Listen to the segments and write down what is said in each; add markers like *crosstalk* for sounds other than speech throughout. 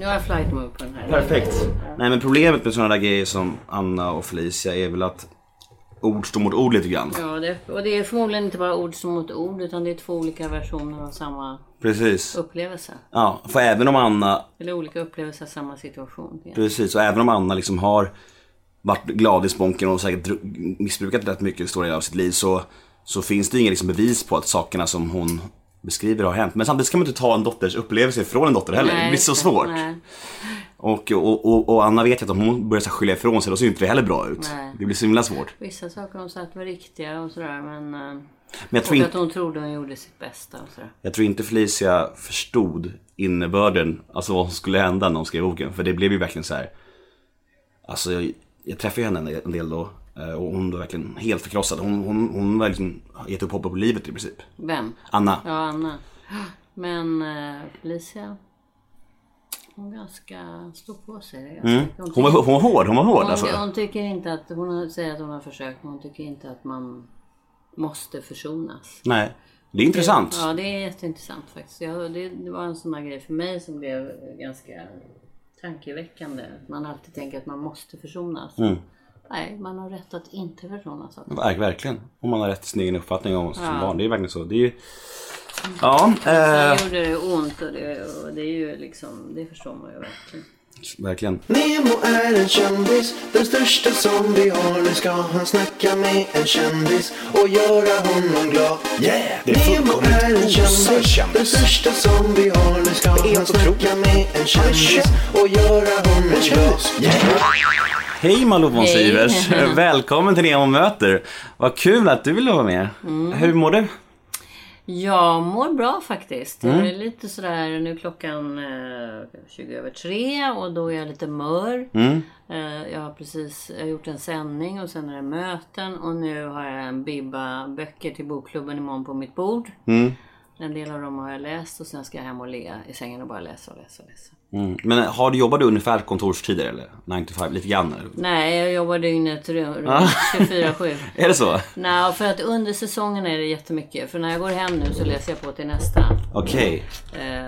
Nu har jag flight mode på den här. Perfekt. Nej men problemet med sådana där grejer som Anna och Felicia är väl att ord står mot ord lite grann. Ja, det, och det är förmodligen inte bara ord som mot ord utan det är två olika versioner av samma Precis. upplevelse. Ja, för även om Anna, Eller olika upplevelser av samma situation. Ja. precis, och även om Anna liksom har varit glad i sponken och säkert missbrukat rätt mycket i stora delar av sitt liv så, så finns det inga liksom bevis på att sakerna som hon beskriver har hänt. Men samtidigt ska man inte ta en dotters upplevelse från en dotter heller. det blir så svårt. Nej. Och, och, och, och Anna vet ju att om hon börjar skylla ifrån sig då ser inte det heller bra ut. Nej. Det blir så himla svårt. Vissa saker hon sagt var riktiga och sådär men... eh, Men jag tror, inte, att hon trodde hon gjorde sitt bästa och sådär. jag tror inte Felicia förstod innebörden, alltså vad som skulle hända när hon skrev boken. För det blev ju verkligen så här. Alltså jag, jag träffade ju henne en del då. Eh, Och hon var verkligen helt förkrossad. Hon, hon, hon var liksom gett upp hoppet på livet i princip. Vem? Anna. Ja, Anna. Men eh, Felicia. Hon ganska står på sig. Det Mm. mycket. Hon, var, hon var hård, hon var hård hon, alltså. hon tycker inte att, hon säger att hon har försökt men hon tycker inte att man måste försonas. Nej. Det är intressant. Ja, det är jätteintressant faktiskt. Jag, det, det var en sån där grej för mig som blev ganska tankeväckande. Man alltid tänker att man måste försonas. Mm. Nej, man har rätt att inte försonas. också. Verk, verkligen. Om man har rätt till sin egen uppfattning om som barn. Det är verkligen så. Det är ju... Ja, eh, Sen gjorde det ont och det, och det är ju liksom, det förstår man ju verkligen. verkligen. Nemo är en kändis, den största som vi har. Nu ska han snacka med en kändis och göra honom glad. Yeah! Det är Nemo är en kändis, den största som vi har. Nu ska han snacka med en kändis och göra honom glad. Yeah! Hej Malou von. Sivers! *laughs* Välkommen till Nemo möter. Vad kul att du ville vara med. Mm. Hur mår du? Jag mår bra faktiskt. Mm. Jag är lite sådär, nu är klockan eh, 20 över tre och då är jag lite mör. Mm. Eh, jag har precis jag har gjort en sändning och sen är det möten och nu har jag en bibba böcker till bokklubben imorgon på mitt bord. Mm. En del av dem har jag läst och sen ska jag hem och ligga i sängen och bara läsa och läsa och läsa. Mm. Men har du jobbat ungefär kontorstider eller? 9 to 5, lite grann? Eller? Nej, jag jobbar dygnet runt, Ah. runt 24-7. *laughs* Är det så? Nej, för att under säsongen är det jättemycket. För när jag går hem nu så läser jag på till nästa Okej. eh,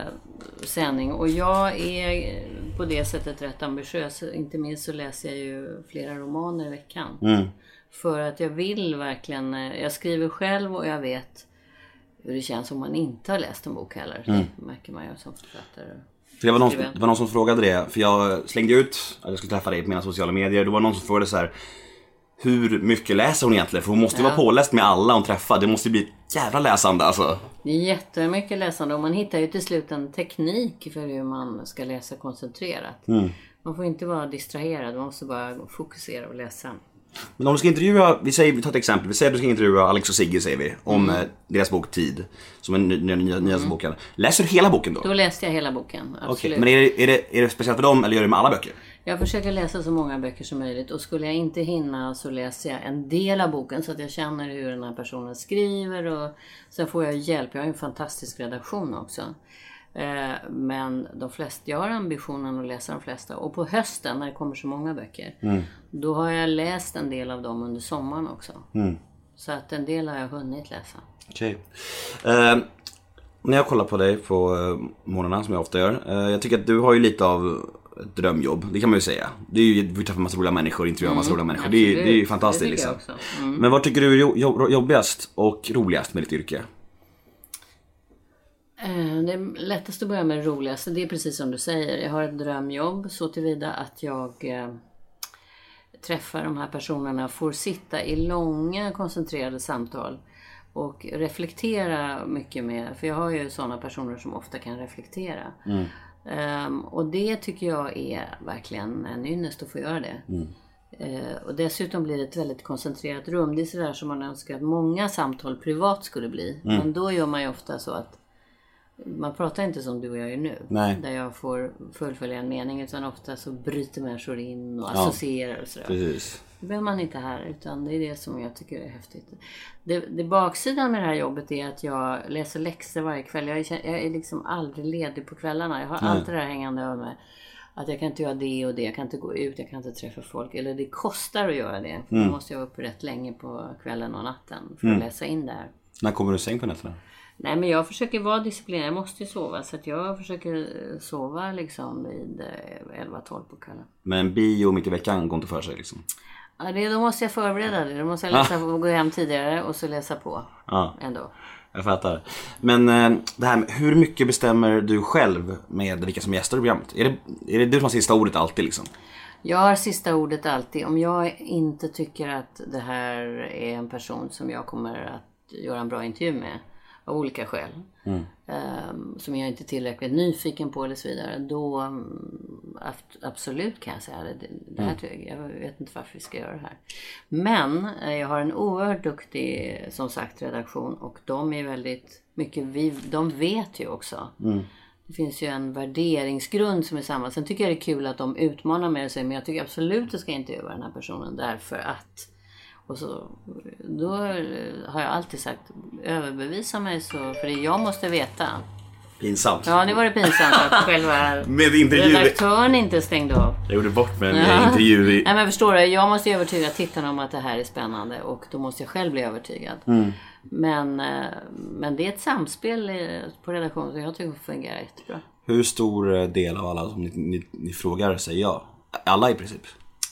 sändning. Och jag är på det sättet rätt ambitiös. Inte minst så läser jag ju flera romaner i veckan. Mm. För att jag vill verkligen, eh, jag skriver själv och jag vet hur det känns om man inte har läst en bok heller. Mm. Det märker man ju som författare. För det var, någon, det var någon som frågade det, för jag slängde ut att jag skulle träffa dig på mina sociala medier. Det var någon som frågade så här. Hur mycket läser hon egentligen? För hon måste ju vara påläst med alla hon träffar. Det måste ju bli ett jävla läsande alltså. Det är jättemycket läsande och man hittar ju till slut en teknik för hur man ska läsa koncentrerat. Mm. Man får inte vara distraherad, man måste bara fokusera och läsa. Men om du ska intervjua, vi säger, vi tar ett exempel. Vi säger att du ska intervjua Alex och Sigge säger vi. Om Mm. eh, deras bok Tid. Som är den nya, nya, nyaste boken. Läser du hela boken då? Då läste jag hela boken, absolut. men är det, är, det, är det speciellt för dem eller gör du det med alla böcker? Jag försöker läsa så många böcker som möjligt och skulle jag inte hinna så läser jag en del av boken så att jag känner hur den här personen skriver och sen får jag hjälp. Jag har ju en fantastisk redaktion också. Eh, Men de flesta, jag har ambitionen att läsa de flesta och på hösten när det kommer så många böcker då har jag läst en del av dem under sommaren också. Så att en del har jag hunnit läsa. Okej. Eh, när jag kollar på dig på eh, morgnarna som jag ofta gör. Eh, jag tycker att du har ju lite av ett drömjobb. Det kan man ju säga. Det är ju, vi träffar massa roliga människor, intervjuar massa roliga människor. Det är, ju- det är ju fantastiskt liksom. Mm. Men vad tycker du är jo- jo- jobbigast och roligast med ditt yrke? Eh, Det är lättast att börja med det roligaste. Det är precis som du säger. Jag har ett drömjobb så tillvida att jag eh, träffar de här personerna, får sitta i långa koncentrerade samtal och reflektera mycket med, för jag har ju sådana personer som ofta kan reflektera. Ehm, och det tycker jag är verkligen en ynnest att få göra det. Eh, och dessutom blir det ett väldigt koncentrerat rum. Det är sådär som man önskar att många samtal privat skulle bli. Men då gör man ju ofta så att man pratar inte som du och jag gör nu. Nej. Där jag får fullfölja en mening. Utan ofta så bryter människor in och associerar och sådär. Precis. Det behöver man inte här. Utan det är det som jag tycker är häftigt. Det, det baksidan med det här jobbet är att jag läser läxor varje kväll. Jag är, jag är liksom aldrig ledig på kvällarna. Jag har alltid det här hängande över mig. Att jag kan inte göra det och det. Jag kan inte gå ut. Jag kan inte träffa folk. Eller det kostar att göra det. För då måste jag vara uppe rätt länge på kvällen och natten. För att läsa in det här. När kommer du i säng på nätterna? Nej men jag försöker vara disciplinerad. Jag måste ju sova. Så att jag försöker eh, sova liksom vid eh, 11-12 på kvällen. Men bio mitt i veckan går inte för sig liksom. Ja, det, då måste jag förbereda det. Då måste jag läsa, gå hem tidigare och så läsa på. Ja. Ändå. Jag fattar. Men eh, det här med, hur mycket bestämmer du själv med vilka som gästar i programmet? Är det, är det du som har sista ordet alltid liksom? Jag har sista ordet alltid. Om jag inte tycker att det här är en person som jag kommer att göra en bra intervju med av olika skäl. ehm, som jag inte är tillräckligt nyfiken på eller så vidare. Då mm, ab- absolut kan jag säga det. Det- här tycker jag, jag vet inte varför vi ska göra det här. Men eh, jag har en oerhört duktig som sagt redaktion och de är väldigt mycket, vi, de vet ju också. Det finns ju en värderingsgrund som är samma. Sen tycker jag det är kul att de utmanar mig och säger men jag tycker absolut du ska intervjua den här personen därför att. Och så, då har jag alltid sagt överbevisa mig så, för det jag måste veta. Pinsamt. Ja, nu var det pinsamt att *laughs* själva Med intervju. redaktören inte stängde av. Jag gjorde bort med en Ja. intervju i... Nej men förstår du, jag måste övertyga tittarna om att det här är spännande och då måste jag själv bli övertygad. Mm. Men, eh, men det är ett samspel på redaktionen som jag tycker fungerar jättebra. Hur stor eh, del av alla som ni, ni, ni frågar säger ja? Alla i princip?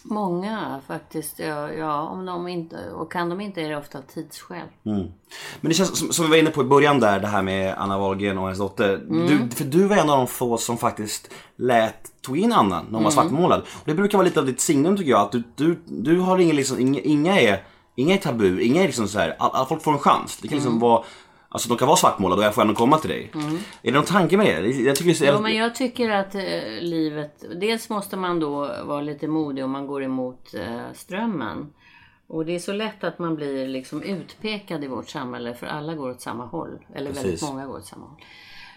Många faktiskt. Ja, ja, om de inte, och kan de inte är det ofta av tidsskäl. Men det känns som, som vi var inne på i början där, det här med Anna Wahlgren och hennes dotter. Mm. Du, för du var en av de få som faktiskt lät, tog in Anna när hon Mm. var svartmålad. Och det brukar vara lite av ditt signum tycker jag, att du, du, du har ingen liksom, inga, inga är, inga är tabu, inga är liksom så här, all, all, folk får en chans. Det kan liksom Mm. vara, alltså de kan vara svartmålade och jag får ändå komma till dig. Är det någon tanke med det? Jag tycker så Jo, men jag tycker att eh, livet... Dels måste man då vara lite modig om man går emot eh, strömmen. Och det är så lätt att man blir liksom utpekad i vårt samhälle för alla går åt samma håll. Eller väldigt Precis. många går åt samma håll.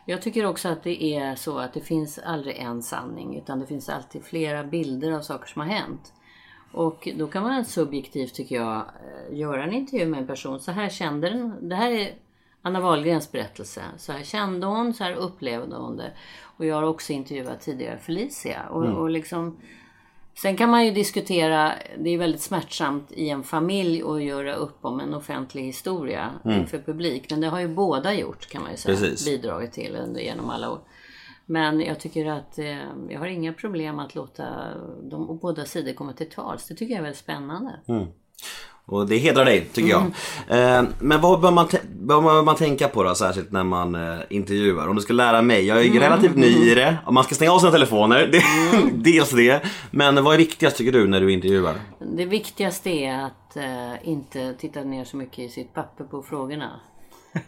Jag tycker också att det är så att det finns aldrig en sanning utan det finns alltid flera bilder av saker som har hänt. Och då kan man subjektivt tycker jag eh, göra en intervju med en person. Så här kände den. Det här är Anna Wahlgrens berättelse. Så här kände hon, så här upplevde hon det. Och jag har också intervjuat tidigare Felicia. Och, och liksom, sen kan man ju diskutera, det är väldigt smärtsamt i en familj att göra upp om en offentlig historia inför publik. Men det har ju båda gjort kan man ju säga. Precis. Bidragit till under, genom alla år. Men jag tycker att eh, jag har inga problem att låta de båda sidor komma till tals. Det tycker jag är väldigt spännande. Och det hedrar dig, tycker jag. Eh, men vad bör, man vad bör man tänka på då, särskilt när man eh, intervjuar? Om du ska lära mig, jag är ju relativt ny i det. Man ska stänga av sina telefoner, det, *laughs* dels det. Men vad är viktigast tycker du när du intervjuar? Det viktigaste är att eh, inte titta ner så mycket i sitt papper på frågorna. *laughs*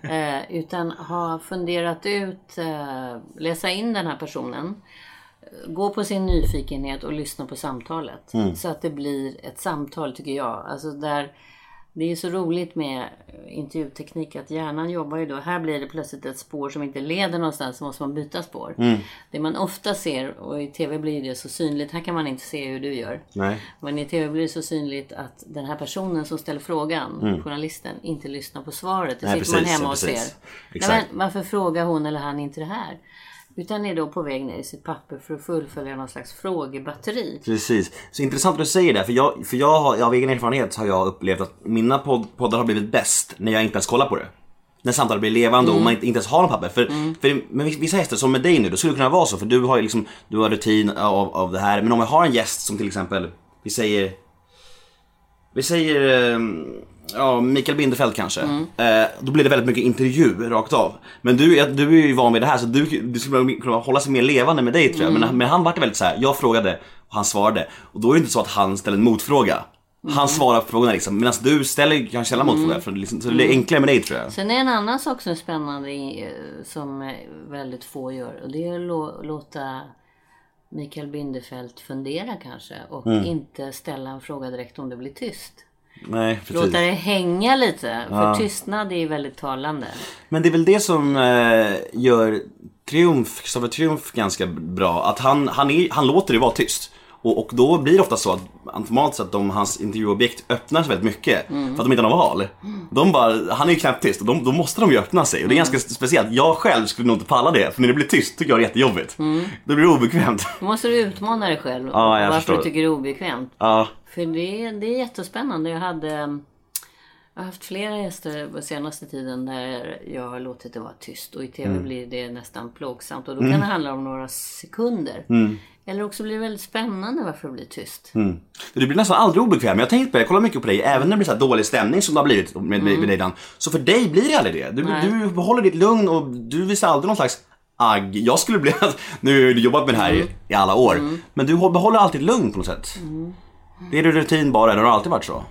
Eh, utan ha funderat ut, eh, läsa in den här personen. Gå på sin nyfikenhet och lyssna på samtalet. Så att det blir ett samtal tycker jag. Alltså där, det är så roligt med eh, intervjuteknik att hjärnan jobbar ju då. Här blir det plötsligt ett spår som inte leder någonstans så måste man byta spår. Det man ofta ser, och i TV blir det så synligt, här kan man inte se hur du gör. Nej. Men i TV blir det så synligt att den här personen som ställer frågan, journalisten, inte lyssnar på svaret. Det Mm. Nej, sitter man hemma och ser. precis. Nej, Exakt. men varför frågar hon eller han inte det här? Utan är då på väg ner i sitt papper för att fullfölja någon slags frågebatteri. Precis. Så intressant att du säger det, för jag, för jag har, av egen erfarenhet har jag upplevt att mina podd, poddar har blivit bäst när jag inte ens kollar på det. När samtalet blir levande och man inte, inte ens har någon papper. För, för med vissa gäster, som med dig nu, då skulle det kunna vara så. För du har ju liksom, du har rutin av, av det här. Men om jag har en gäst som till exempel, vi säger vi säger eh, ja, Mikael Bindefeld kanske. Eh, då blir det väldigt mycket intervju rakt av. Men du, är- du är ju van vid det här så du, du skulle kunna hålla sig mer levande med dig tror jag. Men, men han var väldigt så här. jag frågade och han svarade. Och då är det inte så att han ställer en motfråga. Han svarar på frågorna liksom. Medan du ställer kanske sällan motfrågor. För det liksom, så det är enklare med dig tror jag. Sen är en annan sak som är spännande eh, som eh, väldigt få gör och det är att lå- låta Mikael Bindefeld fundera kanske och Mm. inte ställa en fråga direkt om det blir tyst. Nej, precis. Låta det hänga lite. För tystnad är ju väldigt talande. Men det är väl det som eh, gör Triumf, Kristoffer Triumf ganska bra. Att han, han, är, han låter det vara tyst. Och, och då blir det ofta så att automatiskt att de, hans intervjuobjekt öppnar sig väldigt mycket. För att de inte har något val. De bara, han är ju knappt tyst och de, då måste de ju öppna sig. Och det är ganska speciellt. Jag själv skulle nog inte palla det. För när det blir tyst tycker jag det är jättejobbigt. Då blir det obekvämt. Då måste du utmana dig själv. Ja, jag varför förstår. du tycker det är obekvämt. ja, För det, det är jättespännande. Jag hade Jag har haft flera gäster på senaste tiden där jag har låtit det vara tyst och i TV Mm. blir det nästan plågsamt och då kan det handla om några sekunder. Mm. Eller också blir det väldigt spännande varför det blir tyst. Du blir nästan aldrig obekväm. Jag har tänkt på det, jag kollar mycket på dig, även när det blir så dålig stämning som det har blivit med, med, med dig Dan. Så för dig blir det aldrig det. Du, Nej. du behåller ditt lugn och du visar aldrig någon slags agg. Jag skulle bli, *laughs* nu har du jobbat med det här i, i alla år, men du behåller alltid lugn på något sätt. Det är din rutin bara, det har alltid varit så.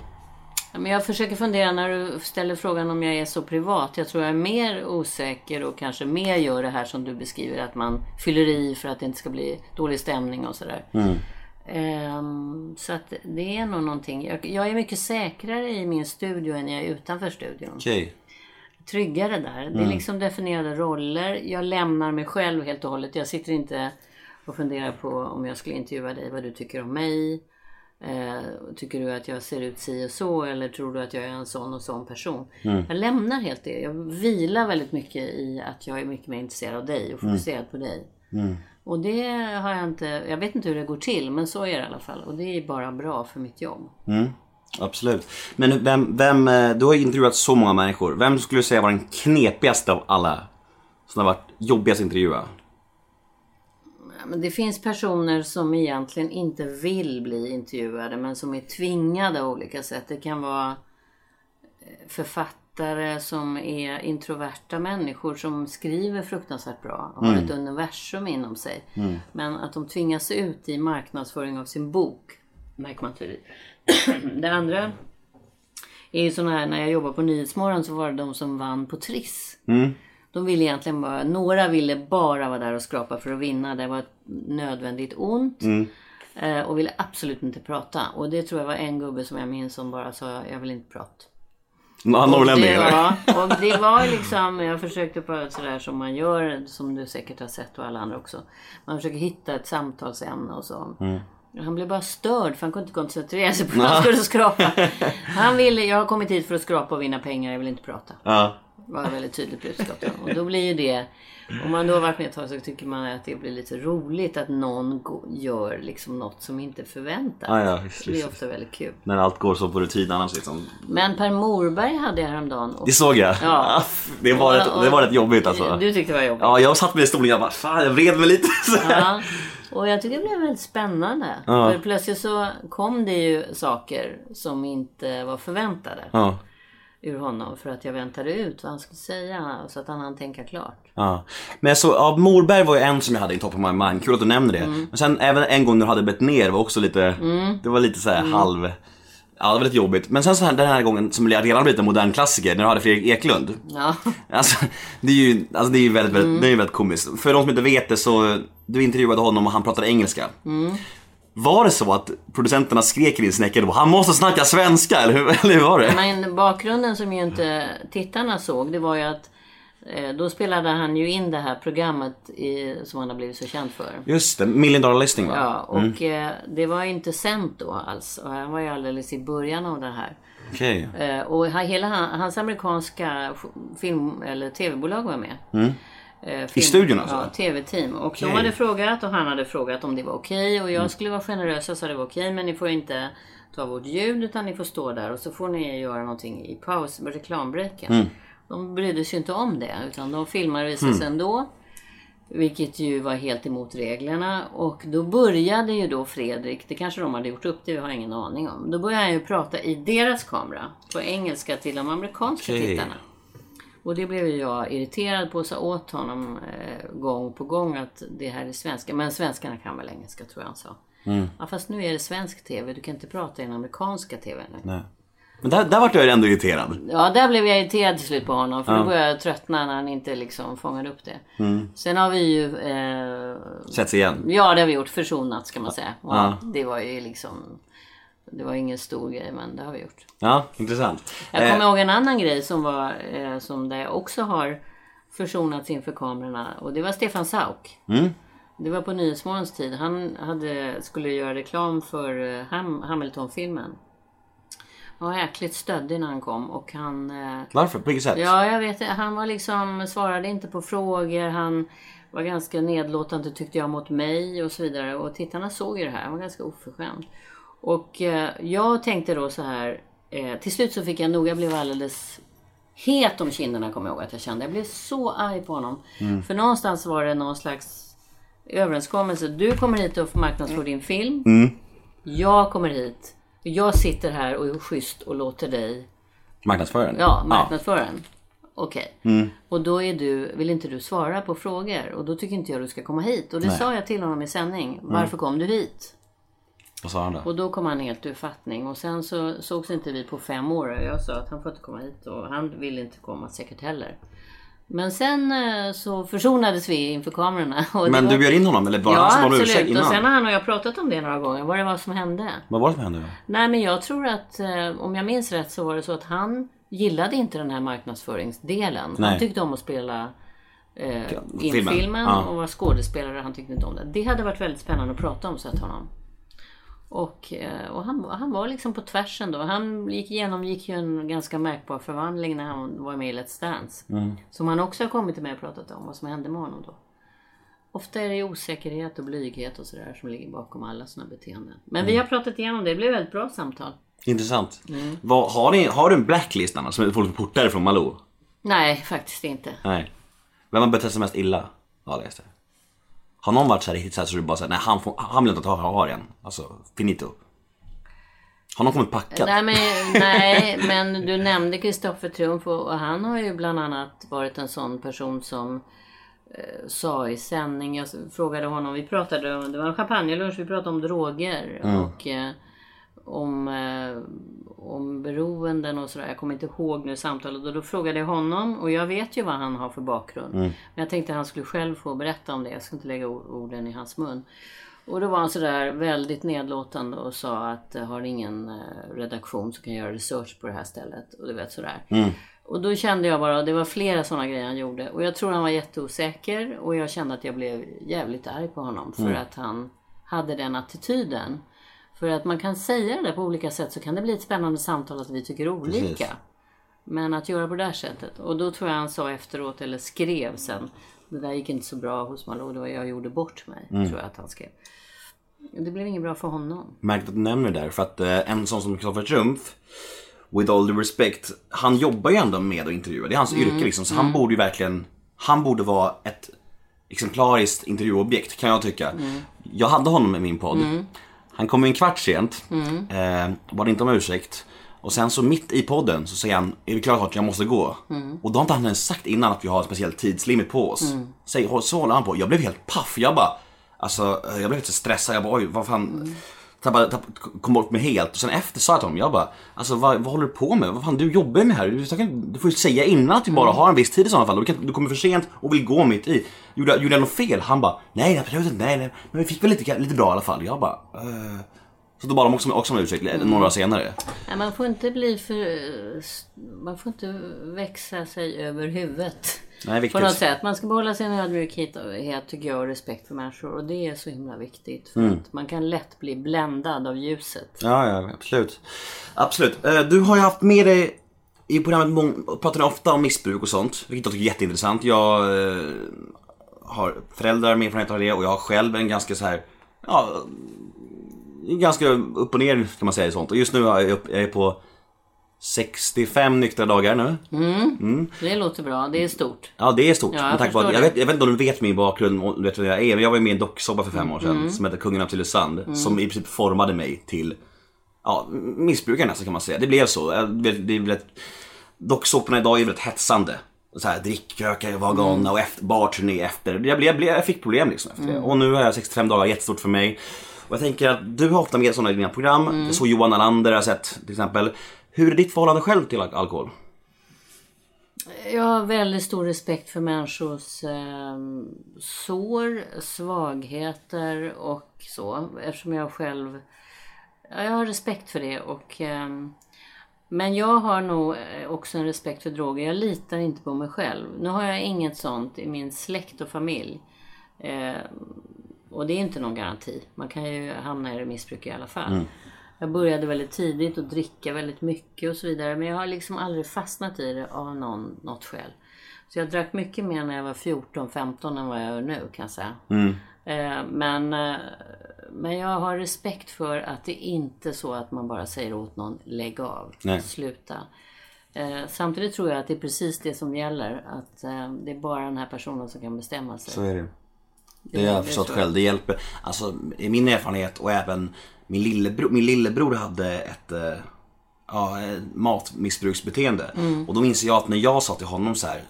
Men jag försöker fundera när du ställer frågan om jag är så privat. Jag tror jag är mer osäker och kanske mer gör det här som du beskriver. Att man fyller i för att det inte ska bli dålig stämning och sådär. Ehm, så att det är nog någonting. Jag, jag är mycket säkrare i min studio än jag är utanför studion. Okej. Tryggare där. Det är liksom definierade roller. Jag lämnar mig själv helt och hållet. Jag sitter inte och funderar på om jag skulle intervjua dig, vad du tycker om mig. Eh, tycker du att jag ser ut si och så eller tror du att jag är en sån och sån person? Jag lämnar helt det. Jag vilar väldigt mycket i att jag är mycket mer intresserad av dig och fokuserad på dig. Och det har jag inte, jag vet inte hur det går till men så är det i alla fall. Och det är bara bra för mitt jobb. Absolut. Men vem, vem, eh, du har ju intervjuat så många människor. Vem skulle du säga var den knepigaste av alla? Som har varit jobbigast att intervjua? Men det finns personer som egentligen inte vill bli intervjuade men som är tvingade av olika sätt. Det kan vara eh, författare som är introverta människor som skriver fruktansvärt bra och har ett universum inom sig. Men att de tvingas ut i marknadsföring av sin bok märker man tydligt. *clears throat* det andra är ju sådana här, när jag jobbade på Nyhetsmorgon så var det de som vann på Triss. De ville egentligen bara, några ville bara vara där och skrapa för att vinna. Det var ett nödvändigt ont. Eh, och ville absolut inte prata. Och det tror jag var en gubbe som jag minns som bara sa, jag vill inte prata. Det, eller? ja, och det var liksom, jag försökte på sådär som man gör, som du säkert har sett och alla andra också. Man försöker hitta ett samtalsämne och så. Han blev bara störd för han kunde inte koncentrera sig på *laughs* att han skulle skrapa. Han ville, jag har kommit hit för att skrapa och vinna pengar, jag vill inte prata. Ja. Var ett väldigt tydligt budskap. då. Och då blir ju det, om man då har varit med ett tag så tycker man att det blir lite roligt att någon gör liksom något som inte förväntas. Ja, ja, det blir ofta väldigt kul. När allt går så på rutin annars liksom. Men Per Morberg hade jag häromdagen. Och, Det såg jag. Ja. *laughs* Det var rätt, det var rätt jobbigt alltså. Du tyckte det var jobbigt? Ja, jag satt mig i stolen och jag bara, fan jag vred mig lite. *laughs* Ja. Och jag tycker det blev väldigt spännande. Ja. För plötsligt så kom det ju saker som inte var förväntade Ja. Ur honom. För att jag väntade ut vad han skulle säga. Så att han hann tänka klart. Ja. Men så, ja, Morberg var ju en som jag hade i top of my mind. Kul att du nämner det. Mm. Men sen även en gång när du hade bett ner var också lite, det var lite så här Mm. halv... Ja, det var lite jobbigt. Men sen så här, den här gången som redan blivit en modern klassiker, när du hade Fredrik Eklund. Ja. Alltså, det är ju, alltså det är ju väldigt, väldigt, Mm. det är väldigt komiskt. För de som inte vet det så, du intervjuade honom och han pratade engelska. Mm. Var det så att producenterna skrek i din snäcka han måste snacka svenska, eller hur, *laughs* eller hur var det? Men bakgrunden som ju inte tittarna såg, det var ju att eh, då spelade han ju in det här programmet i, som han har blivit så känd för. Just det, Million Dollar Listing va? Ja, och eh, det var ju inte sänt då alls. Och han var ju alldeles i början av det här. Okej. Eh, och hela han, hans amerikanska film eller tv-bolag var med. Eh, film, studion alltså? Ja, tv-team. Och Okej. de hade frågat och han hade frågat om det var okej. Och jag skulle vara generös och sa det var okej men ni får inte ta vårt ljud utan ni får stå där och så får ni göra någonting i paus, reklambreaken. De brydde sig inte om det utan de filmade visade sig ändå. Vilket ju var helt emot reglerna. Och då började ju då Fredrik, det kanske de hade gjort upp, det har jag ingen aning om. Då började han ju prata i deras kamera på engelska till de amerikanska Okej. tittarna. Och det blev jag irriterad på och sa åt honom eh, gång på gång att det här är svenska. Men svenskarna kan väl engelska tror jag han sa. Ja, fast nu är det svensk TV, du kan inte prata i den amerikanska TV nu. Nej. Men där, där vart jag ändå irriterad. Ja, där blev jag irriterad till slut på honom. För då började jag tröttna när han inte liksom fångade upp det. Sen har vi ju... Eh, Sätts igen. ja, det har vi gjort. Försonats kan man säga. Och Det var ju liksom... Det var ingen stor grej, men det har vi gjort. Ja, intressant. Jag Eh, kommer ihåg en annan grej som var... Eh, som där jag också har försonats inför kamerorna. Och det var Stefan Sauk. Det var på Nyhetsmorgons tid. Han hade, skulle göra reklam för eh, Ham, Hamilton-filmen. Han var jäkligt stöddig när han kom och han... Eh, Varför? På vilket sätt? Ja, jag vet. Han var liksom, svarade inte på frågor. Han var ganska nedlåtande tyckte jag mot mig och så vidare. Och tittarna såg ju det här. Han var ganska oförskämd. Och eh, jag tänkte då så här. Eh, till slut så fick jag nog, jag blev alldeles het om kinderna kommer jag ihåg att jag kände. Jag blev så arg på honom. För någonstans var det någon slags överenskommelse. Du kommer hit och får marknadsföra din film. Jag kommer hit. Jag sitter här och är schysst och låter dig Marknadsföraren? Ja, marknadsföraren. Okej. Och då är du, vill inte du svara på frågor och då tycker inte jag du ska komma hit. Och det Nej. sa jag till honom i sändning. Varför kom du hit? Vad sa han då? Och då kom han helt ur fattning. Och sen så sågs inte vi på fem år. Och jag sa att han får inte komma hit och han vill inte komma säkert heller. Men sen eh, så försonades vi inför kamerorna. *laughs* Men var... du bjöd in honom eller var det Ja han som ursäkt absolut. innan? Och sen har han och jag pratat om det några gånger. Vad det var som hände. Vad var det som hände då? Nej men jag tror att eh, om jag minns rätt så var det så att han gillade inte den här marknadsföringsdelen. Nej. Han tyckte om att spela eh, in filmen. filmen, Ja. och vara skådespelare. Han tyckte inte om det. Det hade varit väldigt spännande att prata om, jag till honom. Och, eh, och han, han var liksom på tvärsen då. Han gick, genomgick ju en ganska märkbar förvandling när han var med i Let's Dance. Mm. Som han också har kommit mig och pratat om, vad som hände med honom då. Ofta är det osäkerhet och blyghet och sådär som ligger bakom alla sådana beteenden. Men Mm. vi har pratat igenom det, det blev väldigt bra samtal. Intressant. Mm. Vad, har, ni, har du en blacklist annars som folk portar från Malou? Nej, faktiskt inte. Nej. Vem har betett sig mest illa? Ja, det är det. Har någon varit så här riktigt så här så du bara säger nej han, får, han vill inte ha, ha en. Alltså, finito. Har någon kommit packat? Nej men, nej, men du nämnde Kristoffer Triumf och han har ju bland annat varit en sån person som eh, sa i sändning, jag frågade honom, vi pratade om, det var en champagnelunch, vi pratade om droger och eh, om, eh, om beroenden och sådär. Jag kommer inte ihåg nu samtalet och då frågade jag honom och jag vet ju vad han har för bakgrund. Men jag tänkte att han skulle själv få berätta om det, jag ska inte lägga orden i hans mun. Och då var han sådär väldigt nedlåtande och sa att har ingen eh, redaktion som kan göra research på det här stället. Och du vet sådär. Och då kände jag bara, det var flera sådana grejer han gjorde. Och jag tror han var jätteosäker och jag kände att jag blev jävligt arg på honom för att han hade den attityden. För att man kan säga det på olika sätt så kan det bli ett spännande samtal att vi tycker olika. Precis. Men att göra på det här sättet. Och då tror jag han sa efteråt, eller skrev sen. Det där gick inte så bra hos Malou, det var jag gjorde bort mig. Tror jag att han skrev. Det blev inget bra för honom. Märkligt att du nämner det där för att eh, en sån som Kristoffer Triumf With all the respect, han jobbar ju ändå med att intervjua. Det är hans Mm. yrke liksom. Så han borde ju verkligen, han borde vara ett exemplariskt intervjuobjekt kan jag tycka. Mm. Jag hade honom i min podd. Han kom en kvart sent, Mm. eh, bad inte om ursäkt. Och sen så mitt i podden så säger han, är det klart att jag måste gå? Mm. Och då har inte han ens sagt innan att vi har en speciell tidslimit på oss. Säg, så håller han på. Jag blev helt paff. Jag bara, alltså eh, jag blev lite stressad. Jag bara, oj vad fan. Tappade, tappade, kom bort mig helt. Och sen efter sa jag till honom, jag bara, alltså vad, vad håller du på med? Vad fan, du jobbar ju med det här. Du, kan- du får ju säga innan att du bara har en viss tid i sådana fall. Du, kan, du kommer för sent och vill gå mitt i. Gjorde, gjorde jag något fel? Han bara, nej absolut inte, nej, nej. Men vi fick väl lite, lite bra i alla fall. Jag bara, eh. Så då bad de också, också om ursäkt några dagar senare. Nej, man får inte bli för... Man får inte växa sig över huvudet. Nej, viktigt. På något sätt. Man ska behålla sin ödmjukhet tycker jag och respekt för människor. Och det är så himla viktigt. För att man kan lätt bli bländad av ljuset. Ja, ja, absolut. Absolut. Eh, Du har ju haft med dig i programmet pratar ni ofta om missbruk och sånt, vilket jag tycker är jätteintressant. Jag eh, har föräldrar med erfarenhet av det och jag har själv en ganska så här, ja, ganska upp och ner kan man säga i sånt. Och just nu är jag, på 65 nyktra dagar nu. Det låter bra. Det är stort. Ja det är stort. Ja, jag att, förstår jag, vet, jag vet inte om du vet min bakgrund, och vet vad jag är. Men jag var med i en docksåpa för fem år sedan som heter Kungen av Tylösand. Som i princip formade mig till ja, missbrukare nästan kan man säga. Det blev så. Jag Det docksåporna idag är väldigt hetsande. Så här, var galna och efter, barturné efter. Jag, blev, jag, blev, jag fick problem liksom efter det. Och nu har jag 65 dagar, jättestort för mig. Och jag tänker att du har ofta med sådana i dina program. Så Johan Alander har jag sett till exempel. Hur är ditt förhållande själv till al- alkohol? Jag har väldigt stor respekt för människors eh, sår, svagheter och så. Eftersom jag själv... Ja, jag har respekt för det. Och, ehm, men jag har nog eh, också en respekt för droger. Jag litar inte på mig själv. Nu har jag inget sånt i min släkt och familj. Eh, och det är inte någon garanti. Man kan ju hamna i missbruk i alla fall. Jag började väldigt tidigt och dricka väldigt mycket och så vidare. Men jag har liksom aldrig fastnat i det av någon, något skäl. Så jag drack mycket mer när jag var 14-15 än vad jag gör nu kan jag säga. Eh, men, eh, men jag har respekt för att det inte är så att man bara säger åt någon lägg av, Nej. sluta. Eh, samtidigt tror jag att det är precis det som gäller. Att det är bara den här personen som kan bestämma sig. Så är det. Det har jag det förstått själv. Det hjälper. Alltså i min erfarenhet och även min lillebror, min lillebror hade ett eh, ja, matmissbruksbeteende. Mm. Och då minns jag att när jag sa till honom så här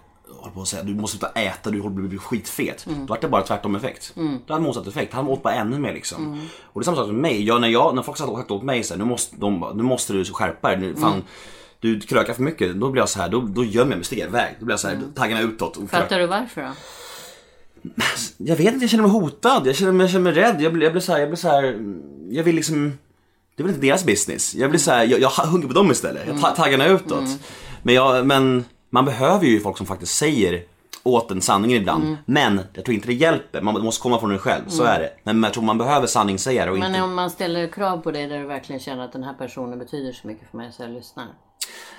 håller på att säga du måste sluta äta, du håller på att bli skitfet. Mm. Då var det bara tvärtom effekt. Då hade motsatt effekt. Han åt bara ännu mer liksom. Mm. Och det är samma sak med mig. Jag, när, jag, när folk har sagt åt mig så här, nu måste, de, nu måste du skärpa dig. Nu, fan, Mm. Du krökar för mycket, då blir jag så här, då, då gömmer jag mig, stiger iväg. Då blir jag så här, taggarna utåt. Och. Fattar du varför då? Jag vet inte, jag känner mig hotad. Jag känner mig, jag känner mig rädd. Jag blir, jag blir så här, jag blir så här, jag vill liksom, det är väl inte deras business. Jag blir så här, jag, jag hugger på dem istället. Jag ta- taggarna utåt. Men, jag, men man behöver ju folk som faktiskt säger åt en sanningen ibland. Men jag tror inte det hjälper. Man måste komma från en själv, så är det. Men jag tror man behöver sanningssägare och inte... Men om man ställer krav på dig där du verkligen känner att den här personen betyder så mycket för mig så jag lyssnar.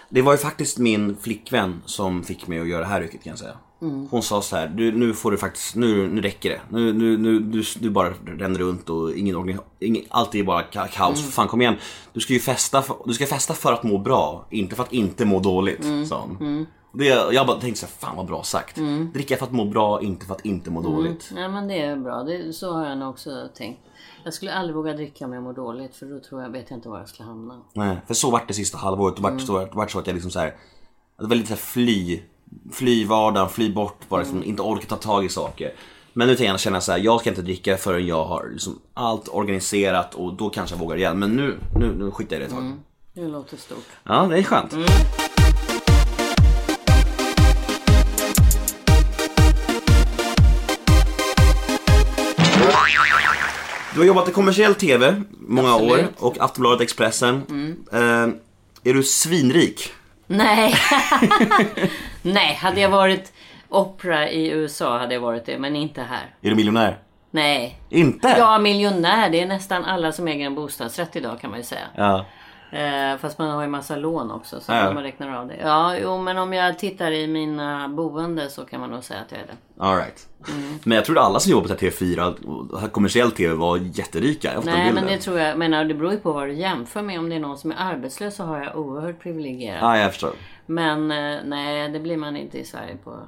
Det var ju faktiskt min flickvän som fick mig att göra det här yrket kan jag säga. Hon sa så här, du, nu får du faktiskt, nu, nu räcker det. Nu, nu, nu, du, du bara ränner runt och ingen, ingen, allt är bara ka- kaos. Fan kom igen. Du ska ju festa för, du ska festa för att må bra, inte för att inte må dåligt. Sa hon. Det, jag bara tänkte så här, fan vad bra sagt. Dricka för att må bra, inte för att inte må dåligt. Nej men det är bra. Det, så har jag nog också tänkt. Jag skulle aldrig våga dricka om jag mår dåligt för då tror jag, vet jag inte var jag skulle hamna. Nej, för så vart det sista halvåret. Det vart så, det vart så att jag liksom så här, det var lite så här fly, fly vardagen, fly bort, bara liksom, inte orka ta tag i saker. Men nu tänker jag känna så här, jag ska inte dricka förrän jag har liksom allt organiserat och då kanske jag vågar igen. Men nu, nu, nu skiter jag i det ett tag. Det låter stort. Ja, det är skönt. Du har jobbat i kommersiell TV många Absolut. år och Aftonbladet Expressen. Eh, är du svinrik? Nej. *laughs* *laughs* Nej, hade jag varit Opera i USA hade jag varit det, men inte här. Är du miljonär? Nej. Inte? Ja, miljonär. Det är nästan alla som äger en bostadsrätt idag kan man ju säga. Ja. Eh, fast man har ju massa lån också så Ja. man räknar av det. Ja, jo, men om jag tittar i mina boende så kan man nog säga att jag är det. All right. Mm. Men jag trodde alla som jobbar på TV4 och kommersiell TV var jätterika. Jag Nej, men det tror jag. Men det beror ju på vad du jämför med. Om det är någon som är arbetslös så har jag oerhört privilegierat. Ja, jag förstår. Men eh, nej, det blir man inte i Sverige på att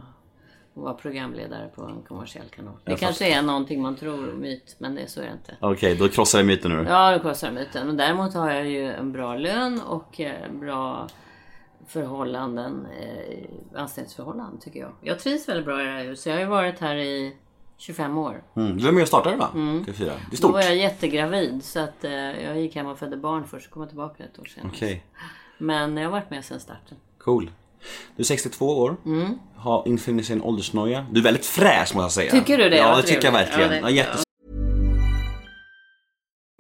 vara programledare på en kommersiell kanal. Det Jag kanske är någonting man tror myt, men det så är det inte. Okej, då krossar jag myten nu. Ja, det kostar myten. Men däremot har jag ju en bra lön och eh, bra förhållanden, eh, anställningsförhållanden tycker jag. Jag trivs väldigt bra i det här huset. Jag har ju varit här i 25 år. Mm. Du var med och startade va? TV4. Det är Då stort. var jag jättegravid så att eh, jag gick hem och födde barn först och kom tillbaka ett år senare. Okej, Men jag har varit med sedan starten. Cool. Du är 62 år. Mm. Har infunnit sig en åldersnoja. Du är väldigt fräsch måste jag säga. Tycker du det? Ja, det tycker jag verkligen. Ja, Ja, det- jättes-